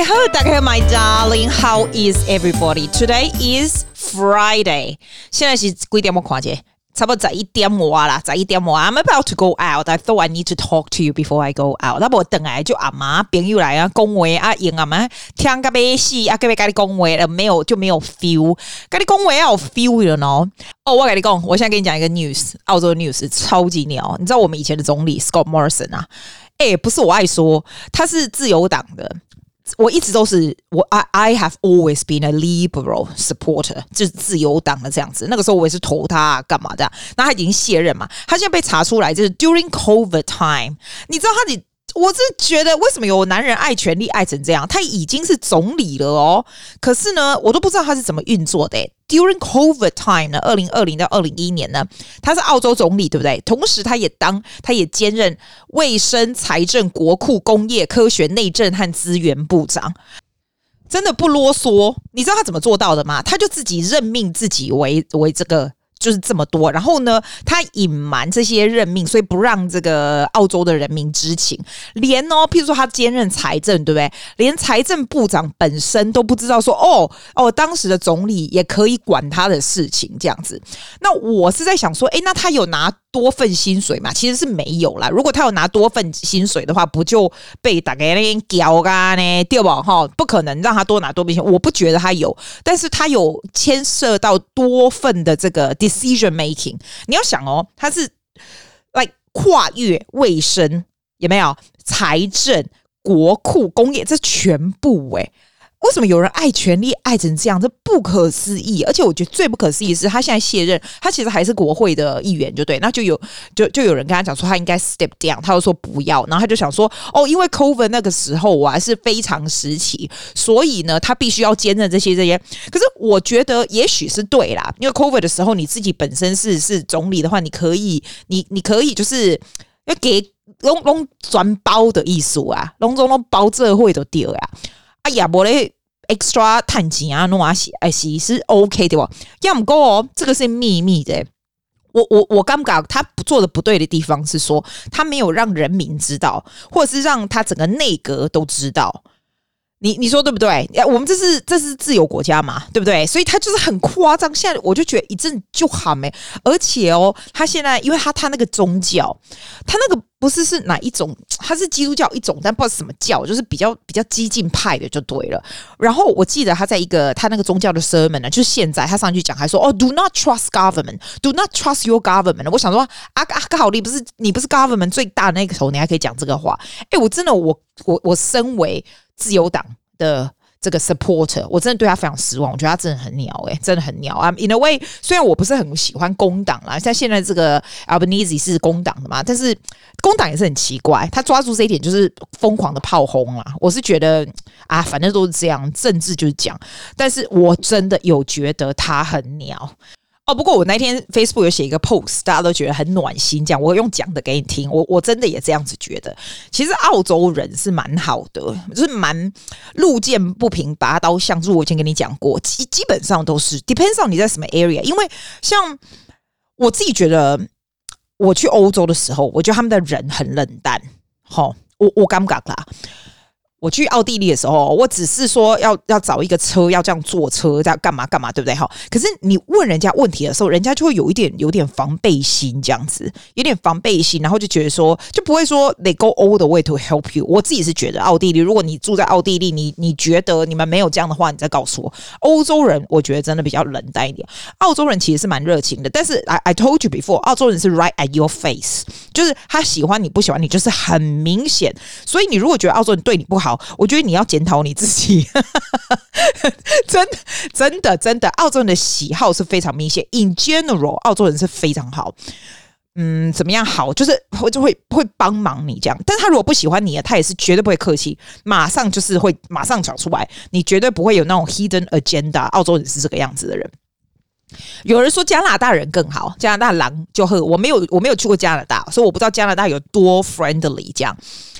Hello，大家好，My darling. How is everybody? Today is Friday. 现在是几点？我看一下，差不多十一点哇啦，十一点哇。I'm about to go out. I thought I need to talk to you before I go out. 那我等来就阿妈朋友来啊，恭维啊，赢阿妈，听个咩戏啊，各位跟你恭维了没有？就没有 feel，跟你恭维要有 feel 了喏。哦，我跟你讲，我现在跟你讲一个 news，澳洲的 news 超级牛。你知道我们以前的总理 Scott Morrison 啊？诶，不是我爱说，他是自由党的。我一直都是我，I I have always been a liberal supporter，就是自由党的这样子。那个时候我也是投他干嘛的？那他已经卸任嘛？他现在被查出来，就是 during COVID time，你知道他你。我是觉得，为什么有男人爱权力爱成这样？他已经是总理了哦，可是呢，我都不知道他是怎么运作的。During COVID time 呢，二零二零到二零一年呢，他是澳洲总理，对不对？同时，他也当，他也兼任卫生、财政、国库、工业、科学、内政和资源部长。真的不啰嗦，你知道他怎么做到的吗？他就自己任命自己为为这个。就是这么多，然后呢，他隐瞒这些任命，所以不让这个澳洲的人民知情。连哦，譬如说他兼任财政，对不对？连财政部长本身都不知道说，哦哦，当时的总理也可以管他的事情这样子。那我是在想说，诶，那他有拿多份薪水嘛？其实是没有啦。如果他有拿多份薪水的话，不就被大家那屌干呢？对吧？哈，不可能让他多拿多份钱。我不觉得他有，但是他有牵涉到多份的这个。Decision making，你要想哦，他是来、like、跨越卫生，有没有财政、国库、工业，这全部诶。为什么有人爱权力爱成这样？这不可思议！而且我觉得最不可思议是，他现在卸任，他其实还是国会的议员，就对。那就有就就有人跟他讲说，他应该 step down，他就说不要。然后他就想说，哦，因为 COVID 那个时候我还是非常时期，所以呢，他必须要兼任这些这些。可是我觉得也许是对啦，因为 COVID 的时候你自己本身是是总理的话，你可以，你你可以就是要给龙龙转包的意思啊，龙中龙包这会都丢呀。哎呀，我嘞 extra 探钱啊，弄啊西哎西是 OK 的哦？要么哦，这个是秘密的。我我我刚刚他做的不对的地方是说，他没有让人民知道，或者是让他整个内阁都知道。你你说对不对？我们这是这是自由国家嘛，对不对？所以他就是很夸张。现在我就觉得一阵就好没，而且哦，他现在因为他他那个宗教，他那个不是是哪一种？他是基督教一种，但不知道什么教，就是比较比较激进派的就对了。然后我记得他在一个他那个宗教的 sermon 呢，就是现在他上去讲，还说哦，do not trust government，do not trust your government。我想说，阿阿哥好，你不是你不是 government 最大那个头，你还可以讲这个话？哎，我真的我我我身为。自由党的这个 supporter，我真的对他非常失望。我觉得他真的很鸟，诶，真的很鸟啊。In a way，虽然我不是很喜欢工党啦，像现在这个 Albanese 是工党的嘛，但是工党也是很奇怪，他抓住这一点就是疯狂的炮轰啦。我是觉得啊，反正都是这样，政治就是这样。但是我真的有觉得他很鸟。哦，不过我那天 Facebook 有写一个 post，大家都觉得很暖心，这样我用讲的给你听，我我真的也这样子觉得。其实澳洲人是蛮好的，就是蛮路见不平拔刀相助。我以前跟你讲过，基基本上都是 depends on 你在什么 area。因为像我自己觉得，我去欧洲的时候，我觉得他们的人很冷淡。好，我我敢不敢啦？我去奥地利的时候，我只是说要要找一个车，要这样坐车，这样干嘛干嘛，对不对？哈，可是你问人家问题的时候，人家就会有一点有点防备心，这样子，有点防备心，然后就觉得说，就不会说 they go all the way to help you。我自己是觉得奥地利，如果你住在奥地利，你你觉得你们没有这样的话，你再告诉我。欧洲人我觉得真的比较冷淡一点，澳洲人其实是蛮热情的，但是 I I told you before，澳洲人是 right at your face，就是他喜欢你不喜欢你，就是很明显。所以你如果觉得澳洲人对你不好，好，我觉得你要检讨你自己，真的，真的，真的，澳洲人的喜好是非常明显。In general，澳洲人是非常好，嗯，怎么样好？就是会就会会帮忙你这样。但他如果不喜欢你，他也是绝对不会客气，马上就是会马上讲出来。你绝对不会有那种 hidden agenda。澳洲人是这个样子的人。有人说加拿大人更好，加拿大狼就喝。我没有，我没有去过加拿大，所以我不知道加拿大有多 friendly 这样。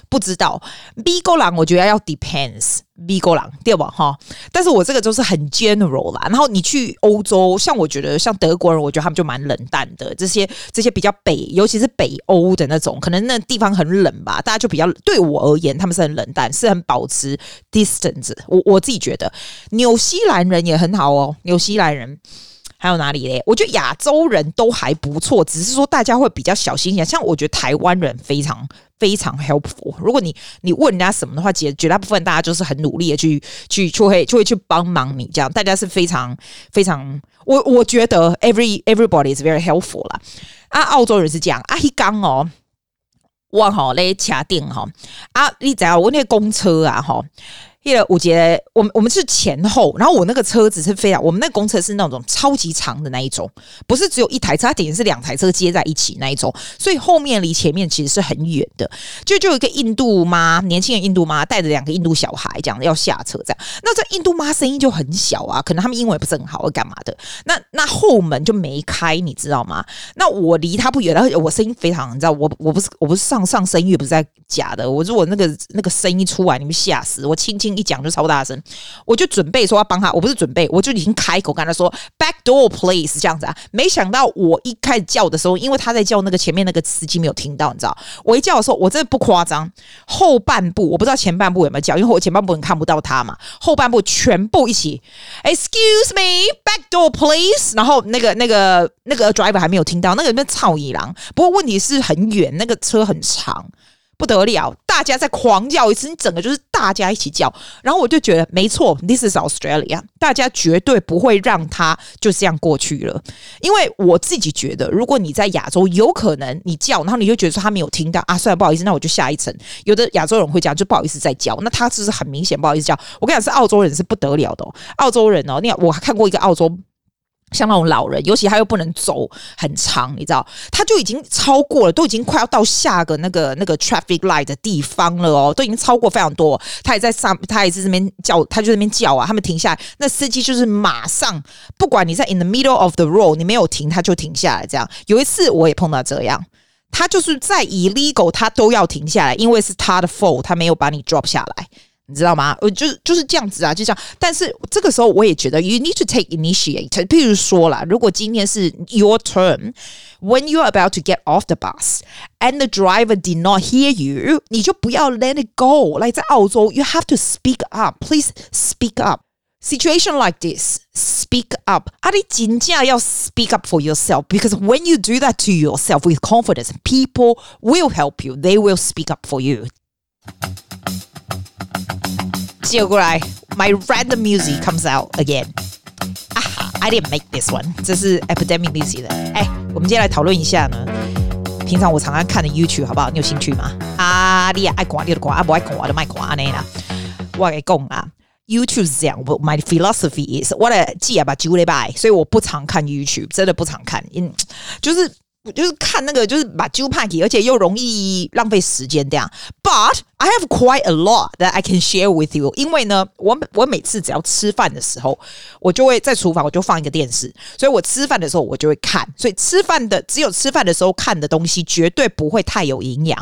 不知道。美国人我觉得要 depends。美国人对吧？哈，但是我这个就是很 general 啦。然后你去欧洲，像我觉得像德国人，我觉得他们就蛮冷淡的。这些这些比较北，尤其是北欧的那种，可能那地方很冷吧，大家就比较对我而言，他们是很冷淡，是很保持 distance。我我自己觉得，纽西兰人也很好哦，纽西兰人。还有哪里嘞？我觉得亚洲人都还不错，只是说大家会比较小心一点。像我觉得台湾人非常非常 helpful。如果你你问人家什么的话，绝绝大部分大家就是很努力的去去就会就会去帮忙你这样。大家是非常非常，我我觉得 every everybody is very helpful 啦。啊，澳洲人是这样啊，一刚哦，我好嘞，卡定哈啊，你知道我那个公车啊哈。我觉得我们我们是前后，然后我那个车子是非常，我们那个公车是那种超级长的那一种，不是只有一台车，它等于是两台车接在一起那一种，所以后面离前面其实是很远的。就就有一个印度妈，年轻的印度妈带着两个印度小孩，这样要下车，这样。那这印度妈声音就很小啊，可能他们英文不是很好，或干嘛的。那那后门就没开，你知道吗？那我离他不远，然后我声音非常，你知道，我我不是我不是上上声乐不是在假的，我如果那个那个声音出来，你们吓死我，轻轻。一讲就超大声，我就准备说要帮他，我不是准备，我就已经开口跟他说 “back door please” 这样子啊。没想到我一开始叫的时候，因为他在叫那个前面那个司机没有听到，你知道，我一叫的时候，我真的不夸张，后半部我不知道前半部有没有叫，因为我前半部你看不到他嘛，后半部全部一起 “excuse me”，“back door please”，然后那个那个那个 driver 还没有听到，那个那臭一郎。不过问题是很远，那个车很长。不得了，大家在狂叫一次，你整个就是大家一起叫，然后我就觉得没错，This is Australia，大家绝对不会让他就这样过去了，因为我自己觉得，如果你在亚洲，有可能你叫，然后你就觉得说他没有听到啊，算了，不好意思，那我就下一层。有的亚洲人会讲，就不好意思再叫，那他就是很明显不好意思叫。我跟你讲，是澳洲人是不得了的哦，澳洲人哦，你我还看过一个澳洲。像那种老人，尤其他又不能走很长，你知道，他就已经超过了，都已经快要到下个那个那个 traffic light 的地方了哦，都已经超过非常多。他也在上，他也是这边叫，他就在那边叫啊。他们停下来，那司机就是马上，不管你在 in the middle of the road，你没有停，他就停下来。这样有一次我也碰到这样，他就是在 illegal，他都要停下来，因为是他的 fault，他没有把你 drop 下来。你知道吗？我就就是这样子啊，就这样。但是这个时候我也觉得，you need to take initiate。譬如说啦，如果今天是 your turn，when you're about to get off the bus and the driver did not hear you，你就不要 let it go。来，在澳洲，you have to speak up。Please speak up。Situation like this，speak up。啊，你真正要 speak up for yourself，because when you do that to yourself with confidence，people will help you。They will speak up for you。 接过来，My random music comes out again。啊，I didn't make this one，这是 Epidemic Music 的。哎，我们今天来讨论一下呢。平常我常常看的 YouTube，好不好？你有兴趣吗？啊，你也爱看，你就看；啊，不爱看，我就卖看。安尼啦，我来讲啊，YouTube 是这样。我 My philosophy is，我的记啊把酒礼拜，所以我不常看 YouTube，真的不常看。嗯，就是。就是看那个，就是把揪派给，而且又容易浪费时间这样。But I have quite a lot that I can share with you。因为呢，我我每次只要吃饭的时候，我就会在厨房，我就放一个电视，所以我吃饭的时候我就会看。所以吃饭的只有吃饭的时候看的东西，绝对不会太有营养，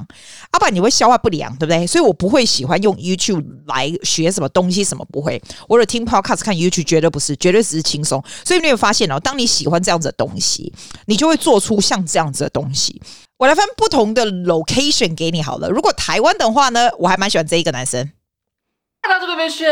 要不然你会消化不良，对不对？所以我不会喜欢用 YouTube 来学什么东西，什么不会。我有听 Podcast 看 YouTube，绝对不是，绝对只是轻松。所以你有发现哦，当你喜欢这样子的东西，你就会做出像。这样子的东西，我来分不同的 location 给你好了。如果台湾的话呢，我还蛮喜欢这一个男生。看到这个边轩。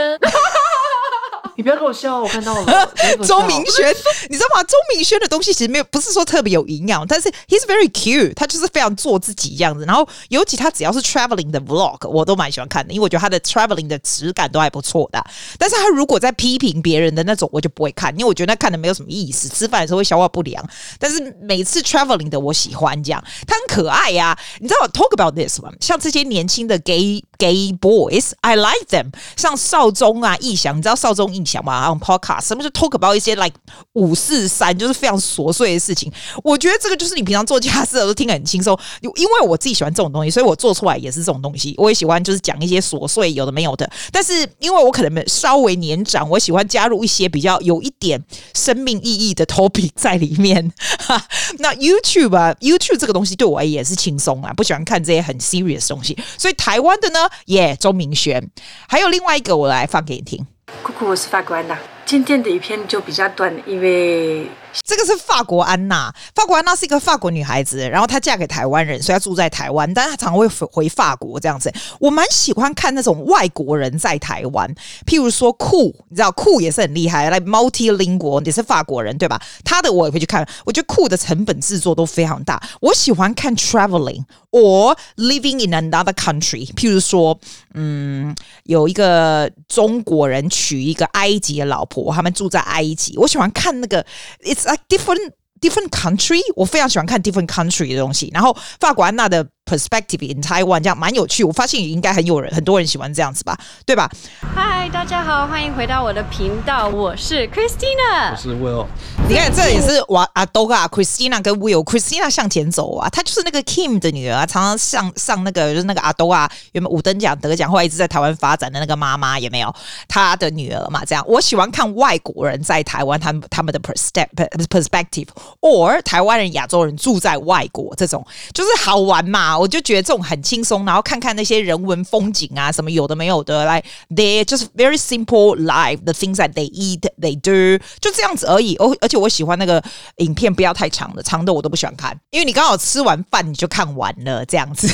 你不要跟我笑，我看到了。周 明轩，你知道吗？周明轩的东西其实没有，不是说特别有营养，但是 he's very cute，他就是非常做自己这样子。然后尤其他只要是 traveling 的 vlog，我都蛮喜欢看的，因为我觉得他的 traveling 的质感都还不错的。但是他如果在批评别人的那种，我就不会看，因为我觉得那看的没有什么意思，吃饭的时候会消化不良。但是每次 traveling 的我喜欢这样，他很可爱呀、啊。你知道 talk about this 吗？像这些年轻的 gay gay boys，I like them。像少宗啊，易翔，你知道少宗逸？印象嘛，on podcast 什么是 talk about 一些 like 五四三，就是非常琐碎的事情。我觉得这个就是你平常做家事的时候听得很轻松，因为我自己喜欢这种东西，所以我做出来也是这种东西。我也喜欢就是讲一些琐碎有的没有的，但是因为我可能稍微年长，我喜欢加入一些比较有一点生命意义的 topic 在里面。哈，那 YouTube 啊，YouTube 这个东西对我也是轻松啊，不喜欢看这些很 serious 东西。所以台湾的呢，耶，钟明轩，还有另外一个，我来放给你听。酷酷，我是法官呐。今天的一篇就比较短，因为。这个是法国安娜，法国安娜是一个法国女孩子，然后她嫁给台湾人，所以她住在台湾，但她常常会回法国这样子。我蛮喜欢看那种外国人在台湾，譬如说酷，你知道酷也是很厉害，来、like、multilingual 也是法国人对吧？他的我也会去看，我觉得酷的成本制作都非常大。我喜欢看 traveling or living in another country，譬如说，嗯，有一个中国人娶一个埃及的老婆，他们住在埃及，我喜欢看那个，it's。Like different different country，我非常喜欢看 different country 的东西。然后法国安娜的 perspective in Taiwan 这样蛮有趣，我发现也应该很有人很多人喜欢这样子吧，对吧？嗨，大家好，欢迎回到我的频道，我是 Christina，我是 Will。你看，这也是我阿多嘎 Christina 跟 Will，Christina 向前走啊，她就是那个 Kim 的女儿啊，常常上上那个就是那个阿多啊，原本五等奖得奖，后来一直在台湾发展的那个妈妈有没有？她的女儿嘛，这样我喜欢看外国人在台湾他们他们的 perspective，or 台湾人亚洲人住在外国这种就是好玩嘛。我就觉得这种很轻松，然后看看那些人文风景啊，什么有的没有的，来、like、，they just very simple life，the things that they eat, they do，就这样子而已。而而且我喜欢那个影片不要太长的，长的我都不喜欢看，因为你刚好吃完饭你就看完了这样子。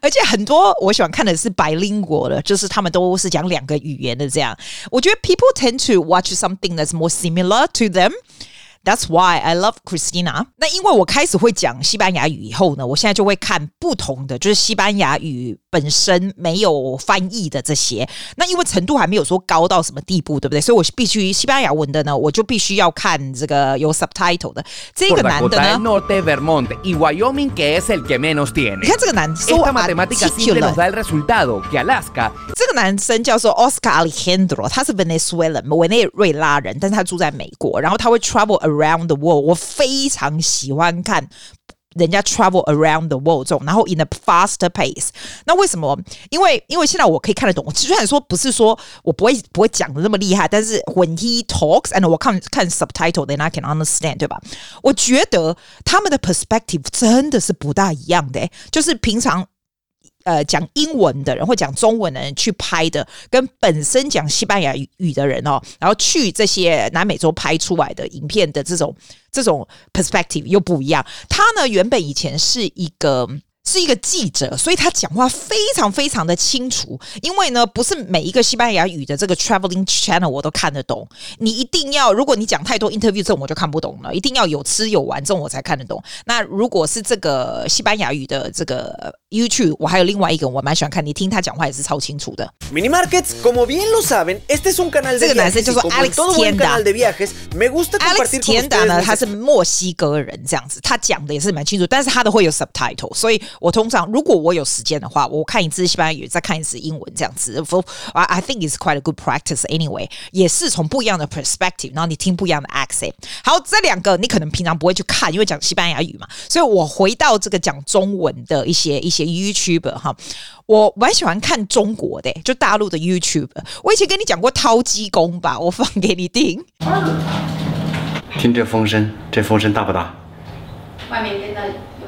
而且很多我喜欢看的是 bilingual 的，就是他们都是讲两个语言的这样。我觉得 people tend to watch something that's more similar to them。That's why I love Christina。那因为我开始会讲西班牙语以后呢，我现在就会看不同的，就是西班牙语本身没有翻译的这些。那因为程度还没有说高到什么地步，对不对？所以我必须西班牙文的呢，我就必须要看这个有 subtitle 的。这个男的呢，你看这个男，so articulate。这个男生叫做 Oscar Alejandro，他是 Venezuelan，委内瑞拉人，但是他住在美国，然后他会 travel。Around the world，我非常喜欢看人家 travel around the world 这种，然后 in a faster pace。那为什么？因为因为现在我可以看得懂。虽然说不是说我不会不会讲的那么厉害，但是 when he talks and 我看看 subtitle，then I can understand，对吧？我觉得他们的 perspective 真的是不大一样的，就是平常。 呃，讲英文的人或讲中文的人去拍的，跟本身讲西班牙语的人哦，然后去这些南美洲拍出来的影片的这种这种 perspective 又不一样。他呢，原本以前是一个。是一个记者，所以他讲话非常非常的清楚。因为呢，不是每一个西班牙语的这个 traveling channel 我都看得懂。你一定要，如果你讲太多 interview 这种，我就看不懂了。一定要有吃有玩这种我才看得懂。那如果是这个西班牙语的这个 YouTube，我还有另外一个我蛮喜欢看，你听他讲话也是超清楚的。Mini Markets，como bien lo saben，este es un canal de 这个男生叫做 Alex Tienda，Alex Tienda 呢，他是墨西哥人，这样子，他讲的也是蛮清楚，但是他的会有 subtitle，所以。我通常如果我有时间的话，我看一次西班牙语，再看一次英文，这样子。For I think it's quite a good practice anyway。也是从不一样的 perspective，然后你听不一样的 accent。好，这两个你可能平常不会去看，因为讲西班牙语嘛。所以我回到这个讲中文的一些一些 YouTuber 哈，我蛮喜欢看中国的，就大陆的 YouTuber。我以前跟你讲过掏鸡公吧，我放给你听。听这风声，这风声大不大？外面真的。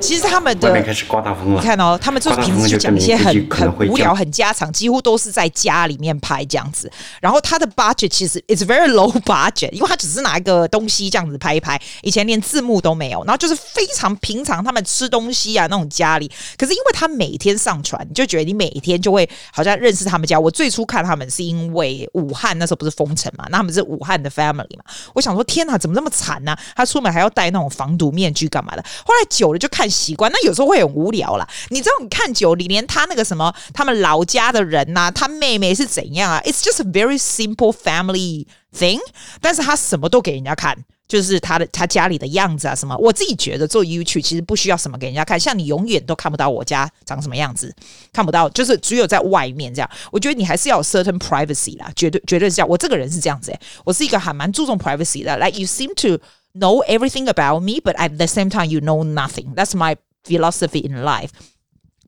其实他们的，外面开始刮大风了。你看哦，他们就是平时去讲一些很很无聊、很家常，几乎都是在家里面拍这样子。然后他的 budget 其实 it's very low budget，因为他只是拿一个东西这样子拍一拍，以前连字幕都没有。然后就是非常平常，他们吃东西啊那种家里。可是因为他每天上传，你就觉得你每天就会好像认识他们家。我最初看他们是因为武汉那时候不是封城嘛，那他们是武汉的 family 嘛。我想说天哪，怎么那么惨呢？他出门还要戴那种防毒面具干嘛的？后来久了就看。习惯，那有时候会很无聊啦。你知道，你看久，你连他那个什么，他们老家的人呐、他妹妹是怎样啊？It's just a very simple family thing，但是他什么都给人家看，就是他的他家里的样子啊什么。我自己觉得做 YouTube 其实不需要什么给人家看，像你永远都看不到我家长什么样子，看不到，就是只有在外面这样。我觉得你还是要有 certain privacy 啦，绝对绝对是这样。我这个人是这样子诶，我是一个还蛮注重 privacy 的。Like you seem to know everything about me, but at the same time you know nothing. That's my philosophy in life.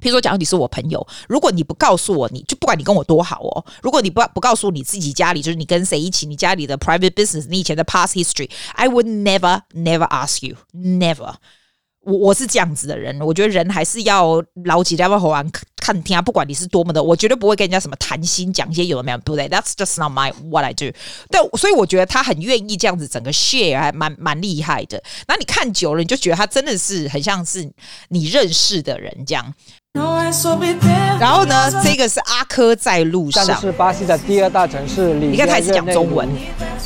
譬如说，假如你是我朋友，如果你不告诉我，你就不管你跟我多好哦，如果你不不告诉你自己家里，就是你跟谁一起，你家里的 private business，你以前的 past history，I would never never ask you，never。我我是这样子的人，我觉得人还是要牢记在外好 看听啊，不管你是多么的，我绝对不会跟人家什么谈心讲一些有的没有，对不对，That's just not my what I do。但所以我觉得他很愿意这样子整个 share，还蛮蛮厉害的。那你看久了，你就觉得他真的是很像是你认识的人这样。然后呢，这个是阿科在路上，这是巴西的第二大城市里。你看他也是讲中文。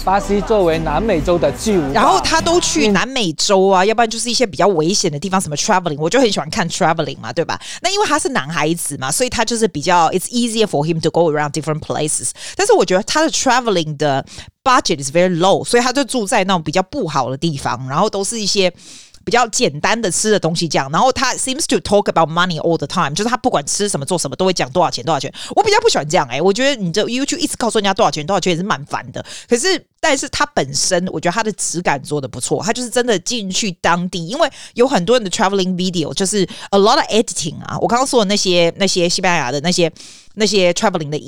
巴西作为南美洲的巨无霸，然后他都去南美洲啊，要不然就是一些比较危险的地方，什么 traveling，我就很喜欢看 traveling 嘛，对吧？那因为他是男孩子嘛，所以他就是比较 it's easier for him to go around different places。但是我觉得他的 traveling 的 budget is very low，所以他就住在那种比较不好的地方，然后都是一些。比较简单的吃的东西，这样，然后他 seems to talk about money all the time，就是他不管吃什么做什么都会讲多少钱多少钱。我比较不喜欢这样哎、我觉得你这 YouTube 一直告诉人家多少钱多少钱也是蛮烦的。可是，但是他本身我觉得他的质感做的不错，他就是真的进去当地，因为有很多人的 traveling video 就是 a lot of editing 啊。我刚刚说的那些那些西班牙的那些那些 traveling 的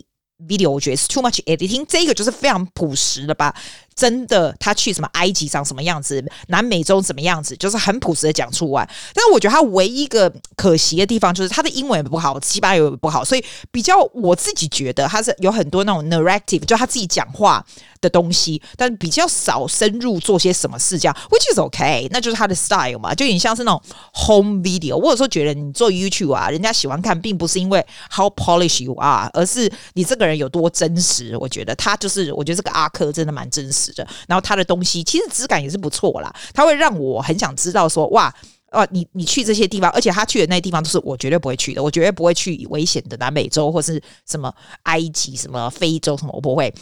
video，我觉得是 too much editing，这个就是非常朴实的吧。真的，他去什么埃及长什么样子，南美洲怎么样子，就是很朴实的讲出来。但是我觉得他唯一一个可惜的地方就是他的英文也不好，西班牙语也不好，所以比较我自己觉得他是有很多那种 narrative，就他自己讲话的东西，但比较少深入做些什么事，这样 which is okay，那就是他的 style 嘛，就有点像是那种 home video。我有时候觉得你做 YouTube 啊，人家喜欢看，并不是因为 how polished you are，而是你这个人有多真实。我觉得他就是，我觉得这个阿珂真的蛮真实的。然后他的东西其实质感也是不错啦，他会让我很想知道说哇，哦，你你去这些地方，而且他去的那些地方都是我绝对不会去的，我绝对不会去危险的南美洲或是什么埃及、什么非洲什么，我不会。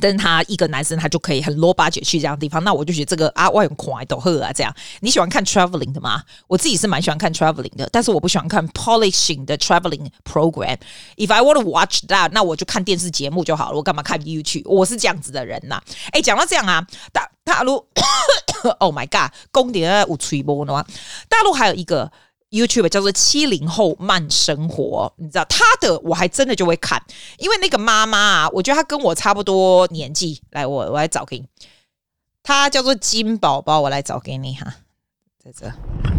但是他一个男生，他就可以很 low budget 去这样的地方，那我就觉得这个啊，我很快都喝啊，这样。你喜欢看 traveling 的吗？我自己是蛮喜欢看 traveling 的，但是我不喜欢看 polishing 的 traveling program。If I want to watch that，那我就看电视节目就好了，我干嘛看 YouTube？我是这样子的人呐。哎，讲到这样啊，大大陆，Oh my God，公点五吹波的话，大陆还有一个。YouTube 叫做七零后慢生活，你知道他的我还真的就会看，因为那个妈妈啊，我觉得她跟我差不多年纪。来，我我来找给你，她叫做金宝宝，我来找给你哈，在这。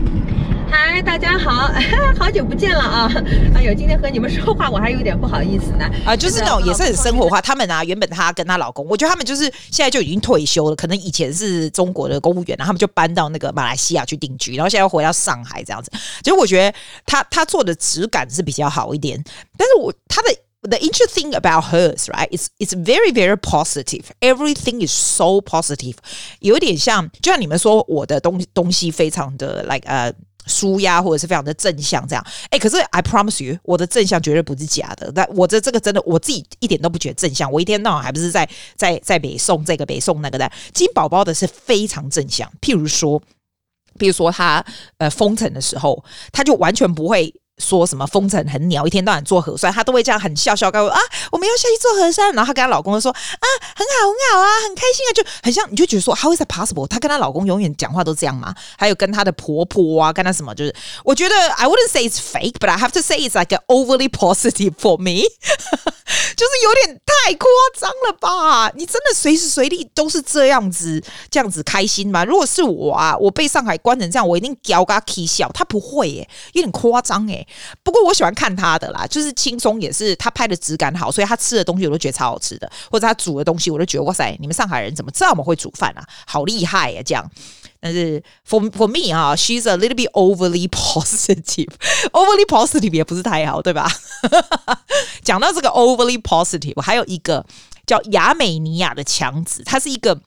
嗨，大家好，好久不见了啊！哎呦，今天和你们说话我还有点不好意思呢。啊，就是那种也是很生活化。他们啊，原本她跟她老公，我觉得他们就是现在就已经退休了，可能以前是中国的公务员，然后他们就搬到那个马来西亚去定居，然后现在又回到上海这样子。其实我觉得他他做的质感是比较好一点，但是我他的 the interesting about hers right it's it's very very positive everything is so positive，有点像就像你们说我的东东西非常的 like 呃。舒压或者是非常的正向这样，哎，可是 I promise you，我的正向绝对不是假的。但我的这个真的，我自己一点都不觉得正向。我一天到晚还不是在在在北宋这个北宋那个的金宝宝的是非常正向。譬如说，譬如说他呃封城的时候，他就完全不会。说什么封城很鸟，一天到晚做核酸，她都会这样很笑笑告诉我啊，我们要下去做核酸。然后她跟她老公就说啊，很好很好啊，很开心啊，就很像你就觉得说 How is it possible？她跟她老公永远讲话都这样吗？还有跟她的婆婆啊，跟她什么，就是我觉得 I wouldn't say it's fake，but I have to say it's like an overly positive for me，就是有点太夸张了吧？你真的随时随地都是这样子这样子开心吗？如果是我啊，我被上海关成这样，我一定屌嘎起笑。她不会耶，有点夸张诶。不过我喜欢看他的啦，就是轻松，也是他拍的质感好，所以他吃的东西我都觉得超好吃的，或者他煮的东西我都觉得哇塞，你们上海人怎么这么会煮饭啊？好厉害呀、啊！这样，但是 for for me 啊，she's a little bit overly positive，overly positive 也不是太好，对吧？讲到这个 overly positive，我还有一个叫亚美尼亚的强子，他是一个。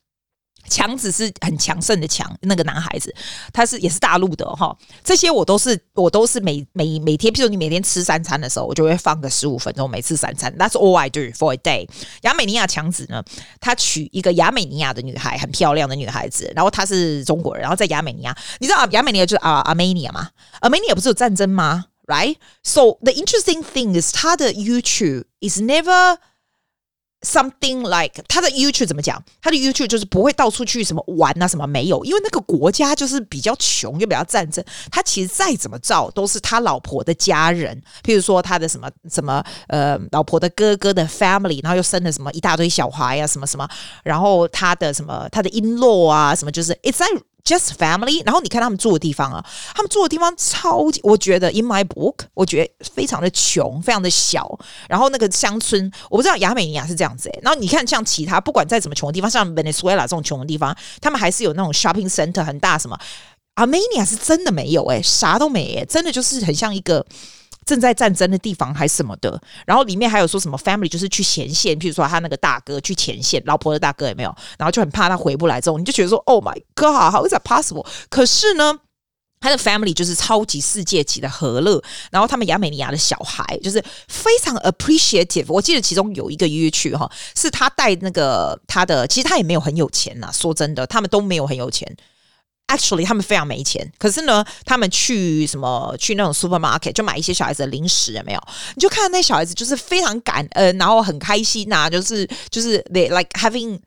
强子是很强盛的强，那个男孩子，他是也是大陆的哈。这些我都是我都是每每每天，譬如你每天吃三餐的时候，我就会放个十五分钟，每次三餐。That's all I do for a day。亚美尼亚强子呢，他娶一个亚美尼亚的女孩，很漂亮的女孩子，然后他是中国人，然后在亚美尼亚，你知道亚美尼亚就是啊 Armenia 吗？Armenia 不是有战争吗？Right? So the interesting thing is，他的 YouTube is never。Something like 他的 YouTube 怎么讲？他的 YouTube 就是不会到处去什么玩啊，什么没有，因为那个国家就是比较穷，又比较战争。他其实再怎么照，都是他老婆的家人，譬如说他的什么什么呃，老婆的哥哥的 family，然后又生了什么一大堆小孩啊，什么什么，然后他的什么他的 in-law 啊，什么就是 It's like Just family，然后你看他们住的地方啊，他们住的地方超级，我觉得 in my book，我觉得非常的穷，非常的小。然后那个乡村，我不知道亚美尼亚是这样子、然后你看像其他，不管再怎么穷的地方，像 Venezuela 这种穷的地方，他们还是有那种 shopping center 很大什么。Armenia 是真的没有诶、啥都没诶、真的就是很像一个。正在战争的地方还是什么的，然后里面还有说什么 family 就是去前线，譬如说他那个大哥去前线，老婆的大哥也没有，然后就很怕他回不来，这种你就觉得说 Oh my God，how is that possible？可是呢，他的 family 就是超级世界级的和乐，然后他们亚美尼亚的小孩就是非常 appreciative。我记得其中有一个约去哈，是他带那个他的，其实他也没有很有钱呐，说真的，他们都没有很有钱。Actually，他们非常没钱，可是呢，他们去什么去那种 supermarket 就买一些小孩子的零食，有没有？你就看那小孩子就是非常感恩，然后很开心呐、啊，就是就是 they like having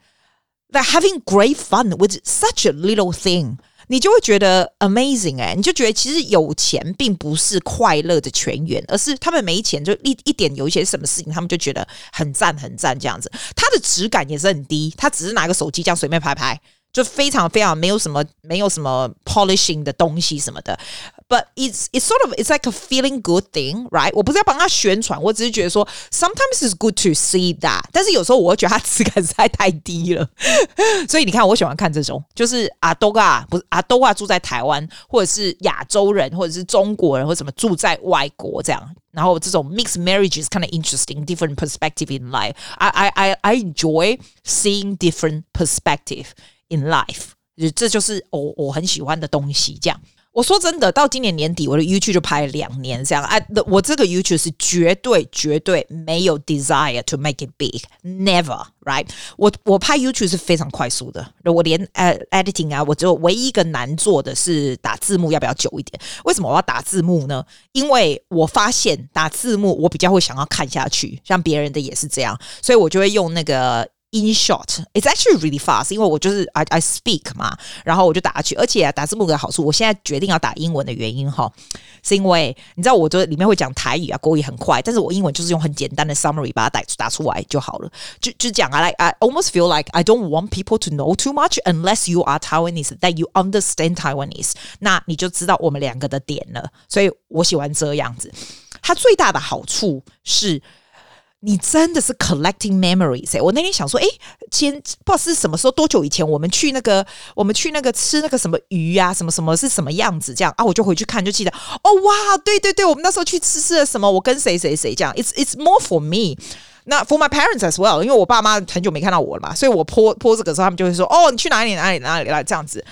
they having great fun with such a little thing，你就会觉得 amazing 哎、你就觉得其实有钱并不是快乐的泉源，而是他们没钱就一一点有一些什么事情，他们就觉得很赞很赞这样子。他的质感也是很低，他只是拿个手机这样随便拍拍。就非常非常没有什么没有什么 polishing 的东西什么的，but it's it's sort of it's like a feeling good thing, right？我不是要帮他宣传，我只是觉得说 sometimes it's good to see that，但是有时候我会觉得他质感实在太低了，所以你看我喜欢看这种，就是阿多啊，不是阿多啊，住在台湾或者是亚洲人或者是中国人或者什么住在外国这样，然后这种 mixed marriage is kind of interesting, different perspective in life. I I I I enjoy seeing different perspective. In life，这就是我我很喜欢的东西。这样，我说真的，到今年年底，我的 YouTube 就拍了两年。这样，哎，我这个 YouTube 是绝对绝对没有 desire to make it big，never，right？我我拍 YouTube 是非常快速的，我连呃 editing 啊，我只有唯一一个难做的是打字幕，要不要久一点？为什么我要打字幕呢？因为我发现打字幕我比较会想要看下去，像别人的也是这样，所以我就会用那个。In short, it's actually really fast，因为我就是 I I speak 嘛，然后我就打下去，而且打字幕的好处，我现在决定要打英文的原因哈，是因为你知道我这里面会讲台语啊，国语很快，但是我英文就是用很简单的 summary 把它打打出来就好了，就就讲啊，like I almost feel like I don't want people to know too much unless you are Taiwanese that you understand Taiwanese，那你就知道我们两个的点了，所以我喜欢这样子。它最大的好处是。 你真的是 collecting memories，我那天想说，诶，前不知道是什么时候，多久以前，我们去那个，我们去那个吃那个什么鱼啊，什么什么是什么样子，这样啊，我就回去看，就记得，哦哇，对对对，我们那时候去吃吃了什么，我跟谁谁谁这样，it's it's more for me，那 for my parents as well，因为我爸妈很久没看到我了嘛，所以我泼泼这个时候，他们就会说，哦，你去哪里哪里哪里来这样子。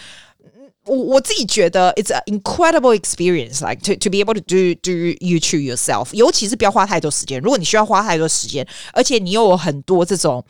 我我自己觉得，it's an incredible experience, like to to be able to do do YouTube yourself，尤其是不要花太多时间。如果你需要花太多时间，而且你又有很多这种。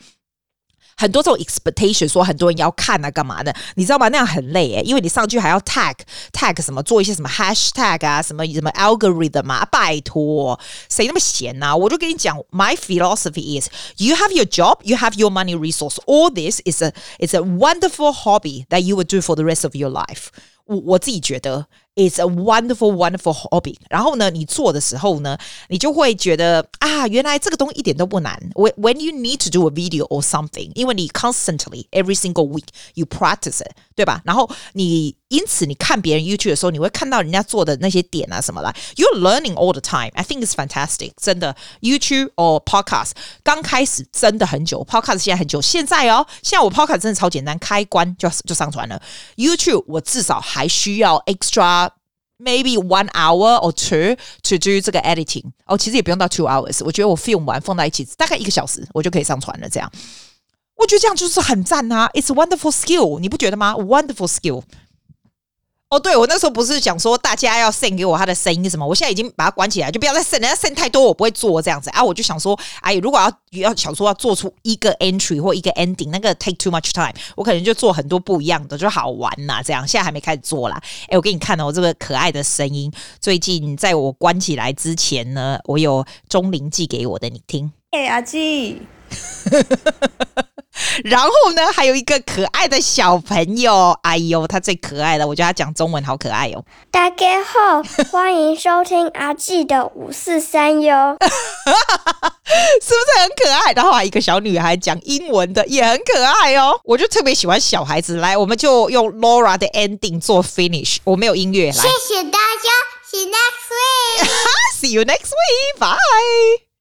很多这种 expectation 说很多人要看啊，干嘛的？你知道吗？那样很累诶，因为你上去还要 tag tag 什么，做一些什么 hashtag 啊，什么什么 algorithm 啊，拜托，谁那么闲呐、啊？我就跟你讲，my philosophy is you have your job, you have your money resource. All this is a is a wonderful hobby that you would do for the rest of your life. 我我自己觉得。 It's a wonderful, wonderful hobby。然后呢，你做的时候呢，你就会觉得啊，原来这个东西一点都不难。When when you need to do a video or something，因为你 constantly every single week you practice it，对吧？然后你因此你看别人 YouTube 的时候，你会看到人家做的那些点啊什么来。You're learning all the time. I think it's fantastic。真的，YouTube or podcast 刚开始真的很久，podcast 现在很久。现在哦，现在我 podcast 真的超简单，开关就就上传了。YouTube 我至少还需要 extra。 Maybe one hour or two to do 这个 editing 哦，其实也不用到 two hours。我觉得我 film 完放在一起，大概一个小时，我就可以上传了。这样，我觉得这样就是很赞啊！It's a wonderful skill，你不觉得吗？Wonderful skill。哦，对，我那时候不是讲说大家要 send 给我他的声音什么，我现在已经把它关起来，就不要再 send，人家 send 太多我不会做这样子啊。我就想说，哎，如果要要想说要做出一个 entry 或一个 ending，那个 take too much time，我可能就做很多不一样的，就好玩呐。这样现在还没开始做啦。哎，我给你看哦，这个可爱的声音，最近在我关起来之前呢，我有钟灵寄给我的，你听。哎，阿基。然后呢，还有一个可爱的小朋友，哎呦，他最可爱了，我觉得他讲中文好可爱哦。大家好，欢迎收听阿季的五四三哟，是不是很可爱？然后还有一个小女孩讲英文的，也很可爱哦。我就特别喜欢小孩子。来，我们就用 Laura 的 ending 做 finish。我没有音乐，来，谢谢大家，See you next week，See you next week，bye。